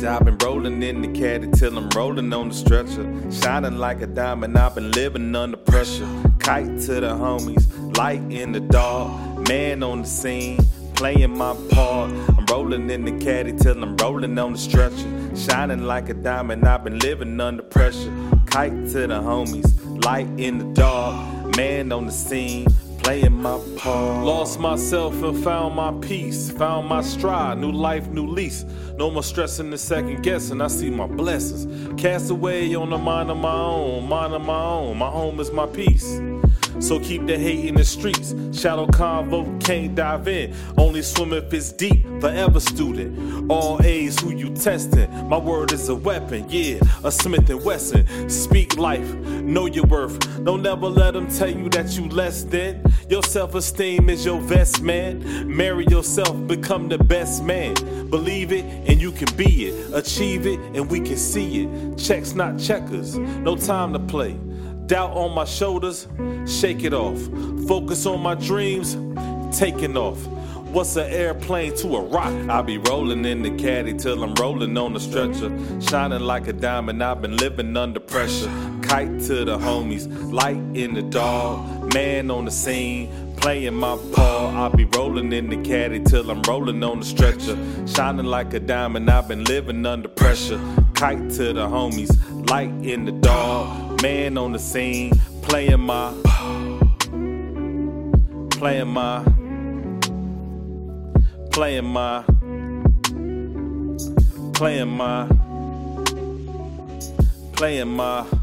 I've been rolling in the caddy till I'm rolling on the stretcher. Shining like a diamond, I've been living under pressure. Kite to the homies, light in the dark. Man on the scene, playing my part. I'm rolling in the caddy till I'm rolling on the stretcher. Shining like a diamond, I've been living under pressure. Kite to the homies, light in the dark. Man on the scene, playing my part. Lost myself and found my peace. Found my stride, new life, new lease. No more stressing the second guessing. I see my blessings. Cast away on the mind of my own, mind of my own. My home is my peace. So keep the hate in the streets. Shallow convo, can't dive in. Only swim if it's deep. Forever student. All A's who you testing. My word is a weapon, yeah. A Smith and Wesson. Speak life, know your worth. Don't ever let them tell you that you less than. Your self-esteem is your best man. Marry yourself, become the best man. Believe it and you can be it. Achieve it and we can see it. Checks not checkers. No time to play. Doubt on my shoulders, shake it off. Focus on my dreams, taking off. What's an airplane to a rock? I be rolling in the caddy till I'm rolling on the stretcher. Shining like a diamond, I've been living under pressure. Kite to the homies, light in the dark. Man on the scene, playing my part. I be rolling in the caddy till I'm rolling on the stretcher. Shining like a diamond, I've been living under pressure. Kite to the homies, light in the dark. Man on the scene, playing my, playing my, playing my, playing my, playing my.